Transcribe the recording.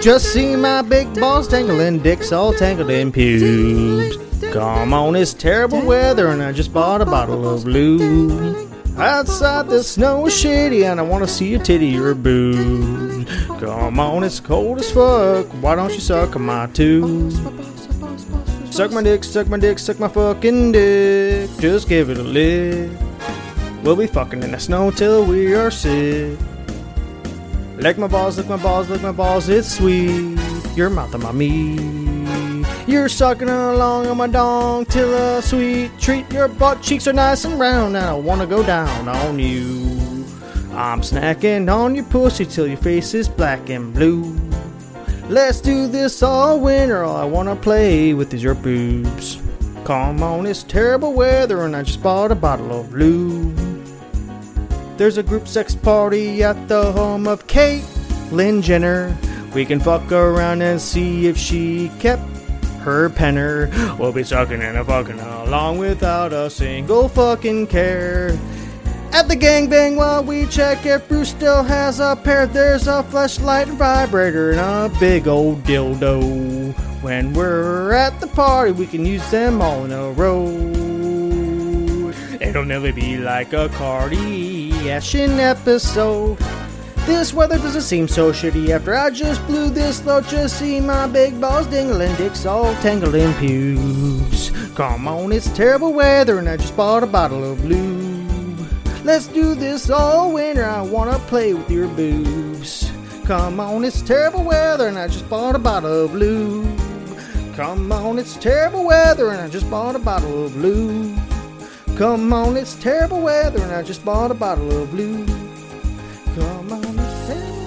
Just see my big balls dangling, dicks all tangled in pubes. Come on, it's terrible weather, and I just bought a bottle of blue. Outside the snow is shitty, and I wanna see your titty or boob. Come on, it's cold as fuck. Why don't you suck my tube? Suck my dick, suck my dick, suck my fucking dick. Just give it a lick. We'll be fucking in the snow till we are sick. Lick my balls, lick my balls, lick my balls, it's sweet. Your mouth on my meat. You're sucking along on my dong till a sweet treat. Your butt cheeks are nice and round, and I wanna go down on you. I'm snacking on your pussy till your face is black and blue. Let's do this all winter. All I wanna play with is your boobs. Come on, it's terrible weather, and I just bought a bottle of blue. There's a group sex party at the home of Caitlyn Jenner. We can fuck around and see if she kept her penner. We'll be sucking and a fucking along without a single fucking care. At the gangbang while we check if Bruce still has a pair. There's a flashlight and vibrator and a big old dildo. When we're at the party, we can use them all in a row. It'll never be like a Kardashian episode. This weather doesn't seem so shitty after I just blew this load. Just see my big balls dingling, dicks all tangled in pubes. Come on, it's terrible weather, and I just bought a bottle of blue. Let's do this all winter. I wanna play with your boobs. Come on, it's terrible weather, and I just bought a bottle of blue. Come on, it's terrible weather, and I just bought a bottle of blue. Come on, it's terrible weather, and I just bought a bottle of blue. Come on, it's terrible